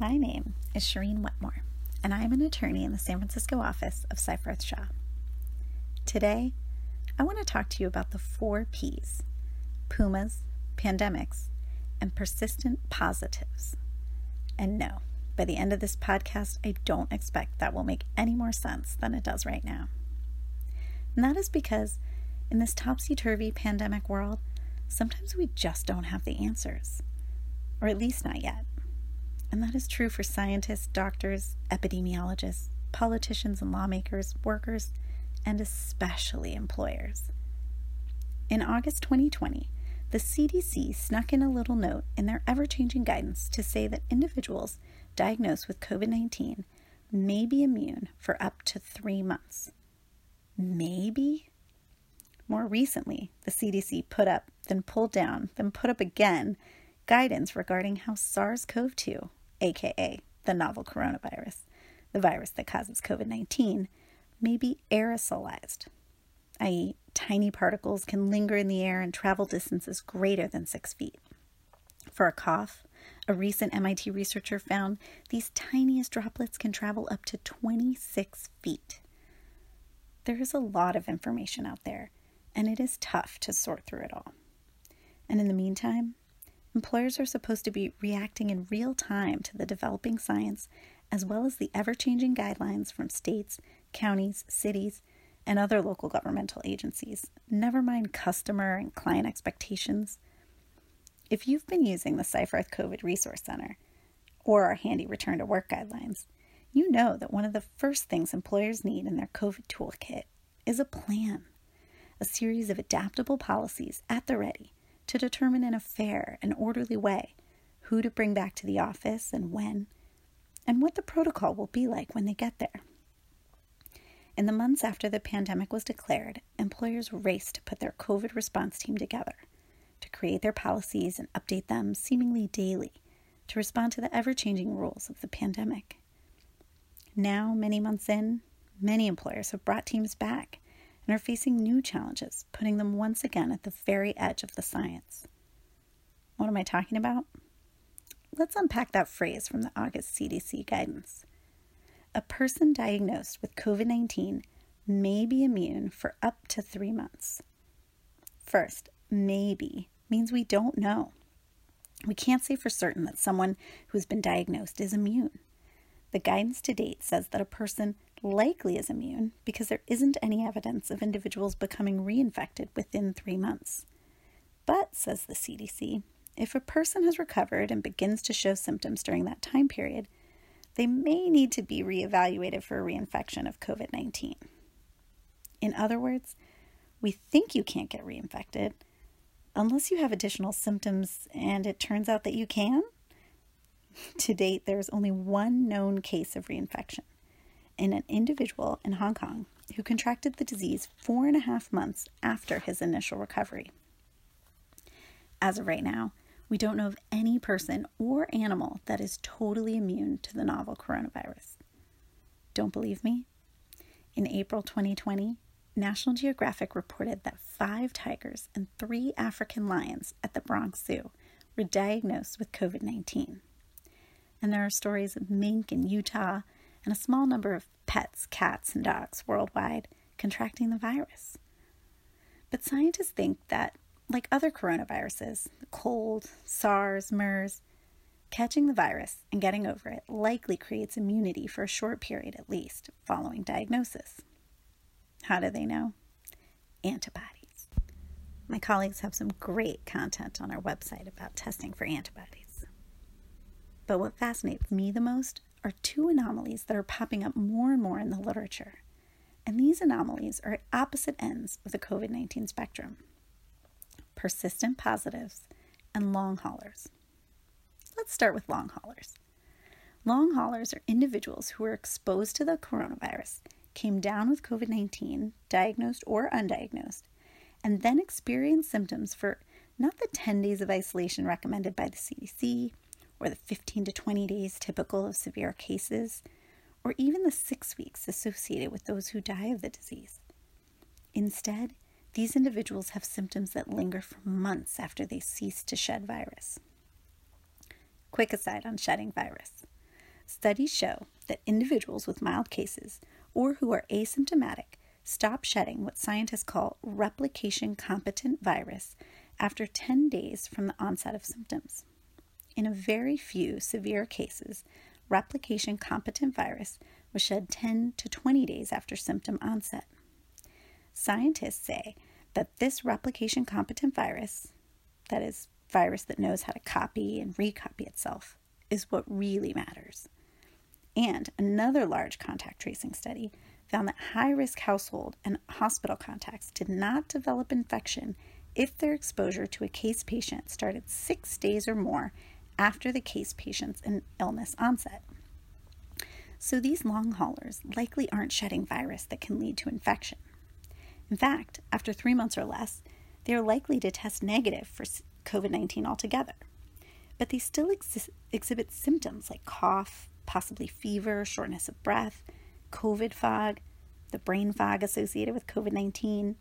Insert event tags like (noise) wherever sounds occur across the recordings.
My name is Shireen Wetmore, and I am an attorney in the San Francisco office of Seyfarth Shaw. Today, I want to talk to you about the four P's pumas, pandemics, and persistent positives. And no, by the end of this podcast, I don't expect that will make any more sense than it does right now. And that is because in this topsy turvy pandemic world, sometimes we just don't have the answers, or at least not yet. And that is true for scientists, doctors, epidemiologists, politicians and lawmakers, workers, and especially employers. In August 2020, the CDC snuck in a little note in their ever changing guidance to say that individuals diagnosed with COVID 19 may be immune for up to three months. Maybe? More recently, the CDC put up, then pulled down, then put up again guidance regarding how SARS CoV 2, aka the novel coronavirus, the virus that causes COVID 19, may be aerosolized, i.e., tiny particles can linger in the air and travel distances greater than six feet. For a cough, a recent MIT researcher found these tiniest droplets can travel up to 26 feet. There is a lot of information out there, and it is tough to sort through it all. And in the meantime, employers are supposed to be reacting in real time to the developing science as well as the ever changing guidelines from states, counties, cities, and other local governmental agencies, never mind customer and client expectations. If you've been using the Seyfarth COVID Resource Center or our handy return to work guidelines, you know that one of the first things employers need in their COVID toolkit is a plan, a series of adaptable policies at the ready to determine in a fair and orderly way who to bring back to the office and when, and what the protocol will be like when they get there. In the months after the pandemic was declared, employers raced to put their COVID response team together, to create their policies and update them seemingly daily to respond to the ever changing rules of the pandemic. Now, many months in, many employers have brought teams back and are facing new challenges, putting them once again at the very edge of the science. What am I talking about? Let's unpack that phrase from the August CDC guidance a person diagnosed with COVID 19 may be immune for up to three months. First, maybe means we don't know. We can't say for certain that someone who's been diagnosed is immune. The guidance to date says that a person likely is immune because there isn't any evidence of individuals becoming reinfected within three months. But, says the CDC, if a person has recovered and begins to show symptoms during that time period, they may need to be reevaluated for a reinfection of COVID 19. In other words, we think you can't get reinfected unless you have additional symptoms and it turns out that you can. (laughs) to date, there is only one known case of reinfection in an individual in Hong Kong who contracted the disease four and a half months after his initial recovery. As of right now, we don't know of any person or animal that is totally immune to the novel coronavirus. Don't believe me? In April 2020, National Geographic reported that five tigers and three African lions at the Bronx Zoo were diagnosed with COVID 19. And there are stories of mink in Utah and a small number of pets, cats, and dogs worldwide contracting the virus. But scientists think that like other coronaviruses, the cold, SARS, MERS, catching the virus and getting over it likely creates immunity for a short period at least following diagnosis. How do they know? Antibodies. My colleagues have some great content on our website about testing for antibodies. But what fascinates me the most are two anomalies that are popping up more and more in the literature. And these anomalies are at opposite ends of the COVID 19 spectrum persistent positives, and long haulers. Let's start with long haulers. Long haulers are individuals who were exposed to the coronavirus, came down with COVID 19, diagnosed or undiagnosed, and then experienced symptoms for not the 10 days of isolation recommended by the CDC, or the 15 to 20 days typical of severe cases, or even the six weeks associated with those who die of the disease. Instead, these individuals have symptoms that linger for months after they cease to shed virus. Quick aside on shedding virus. Studies show that individuals with mild cases or who are asymptomatic stop shedding what scientists call replication competent virus after 10 days from the onset of symptoms. In a very few severe cases, replication competent virus was shed 10 to 20 days after symptom onset. Scientists say that this replication competent virus, that is, virus that knows how to copy and recopy itself, is what really matters. And another large contact tracing study found that high risk household and hospital contacts did not develop infection if their exposure to a case patient started six days or more after the case patient's illness onset. So these long haulers likely aren't shedding virus that can lead to infection. In fact, after three months or less, they are likely to test negative for COVID 19 altogether. But they still ex- exhibit symptoms like cough, possibly fever, shortness of breath, COVID fog, the brain fog associated with COVID 19,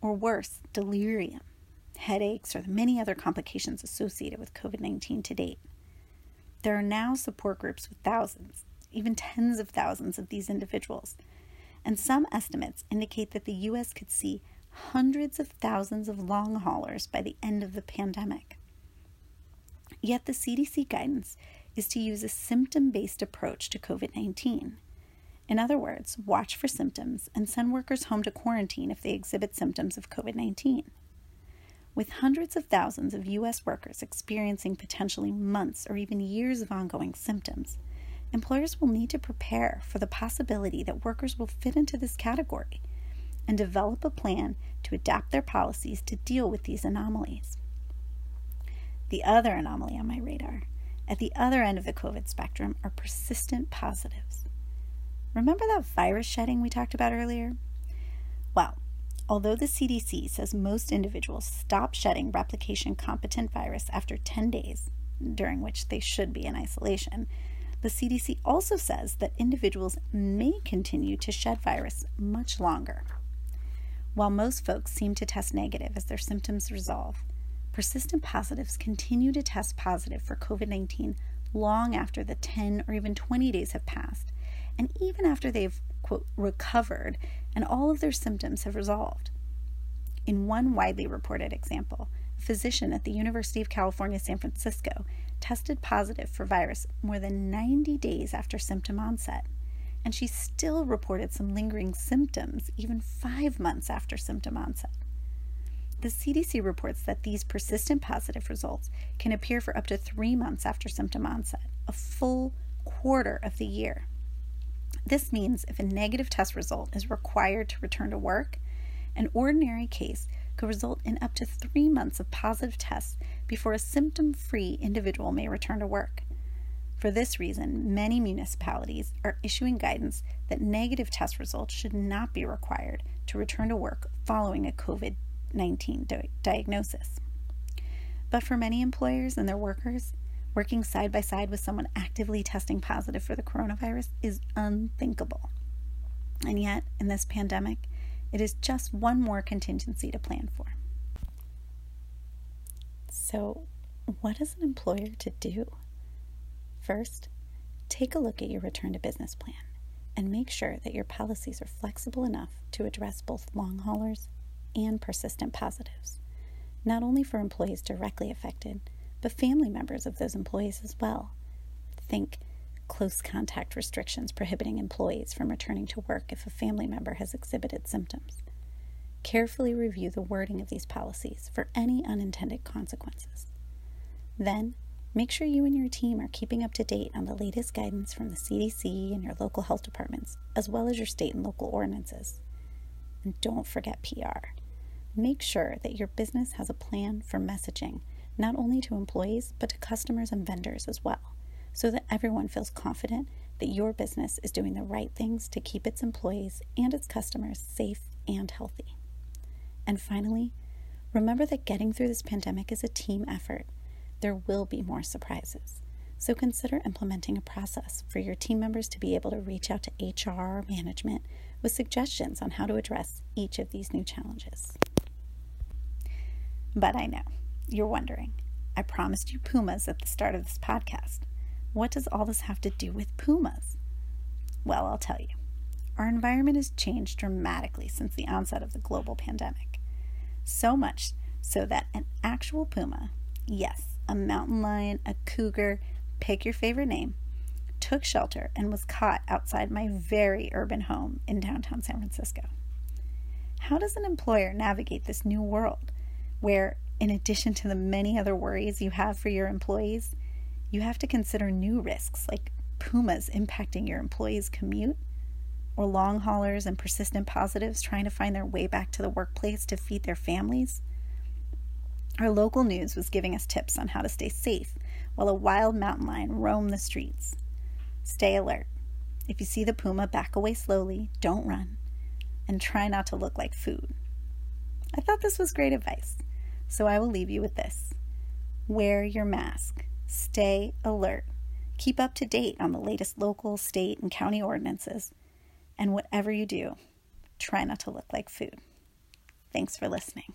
or worse, delirium, headaches, or the many other complications associated with COVID 19 to date. There are now support groups with thousands, even tens of thousands of these individuals, and some estimates indicate that the U.S. could see hundreds of thousands of long haulers by the end of the pandemic. Yet the CDC guidance is to use a symptom based approach to COVID 19. In other words, watch for symptoms and send workers home to quarantine if they exhibit symptoms of COVID 19. With hundreds of thousands of U.S. workers experiencing potentially months or even years of ongoing symptoms, employers will need to prepare for the possibility that workers will fit into this category and develop a plan to adapt their policies to deal with these anomalies. The other anomaly on my radar, at the other end of the COVID spectrum, are persistent positives. Remember that virus shedding we talked about earlier? Well, although the CDC says most individuals stop shedding replication competent virus after 10 days, during which they should be in isolation, the CDC also says that individuals may continue to shed virus much longer. While most folks seem to test negative as their symptoms resolve, persistent positives continue to test positive for COVID 19 long after the 10 or even 20 days have passed and even after they've, quote, recovered and all of their symptoms have resolved. In one widely reported example, a physician at the University of California, San Francisco tested positive for virus more than 90 days after symptom onset, and she still reported some lingering symptoms even five months after symptom onset. The CDC reports that these persistent positive results can appear for up to three months after symptom onset, a full quarter of the year. This means if a negative test result is required to return to work, an ordinary case could result in up to three months of positive tests before a symptom free individual may return to work. For this reason, many municipalities are issuing guidance that negative test results should not be required to return to work following a COVID 19 di- diagnosis. But for many employers and their workers, Working side by side with someone actively testing positive for the coronavirus is unthinkable. And yet, in this pandemic, it is just one more contingency to plan for. So, what is an employer to do? First, take a look at your return to business plan and make sure that your policies are flexible enough to address both long haulers and persistent positives, not only for employees directly affected but family members of those employees as well. Think close contact restrictions prohibiting employees from returning to work if a family member has exhibited symptoms. Carefully review the wording of these policies for any unintended consequences. Then, make sure you and your team are keeping up to date on the latest guidance from the CDC and your local health departments, as well as your state and local ordinances. And don't forget PR. Make sure that your business has a plan for messaging not only to employees, but to customers and vendors as well, so that everyone feels confident that your business is doing the right things to keep its employees and its customers safe and healthy. And finally, remember that getting through this pandemic is a team effort. There will be more surprises. So consider implementing a process for your team members to be able to reach out to HR or management with suggestions on how to address each of these new challenges. But I know you're wondering, I promised you pumas at the start of this podcast. What does all this have to do with pumas? Well, I'll tell you. Our environment has changed dramatically since the onset of the global pandemic. So much so that an actual puma, yes, a mountain lion, a cougar, pick your favorite name, took shelter and was caught outside my very urban home in downtown San Francisco. How does an employer navigate this new world where, in addition to the many other worries you have for your employees, you have to consider new risks like pumas impacting your employees' commute, or long haulers and persistent positives trying to find their way back to the workplace to feed their families? Our local news was giving us tips on how to stay safe while a wild mountain lion roamed the streets. Stay alert. If you see the puma, back away slowly, don't run, and try not to look like food. I thought this was great advice, so I will leave you with this wear your mask, stay alert, keep up to date on the latest local, state, and county ordinances, and whatever you do, try not to look like food. Thanks for listening.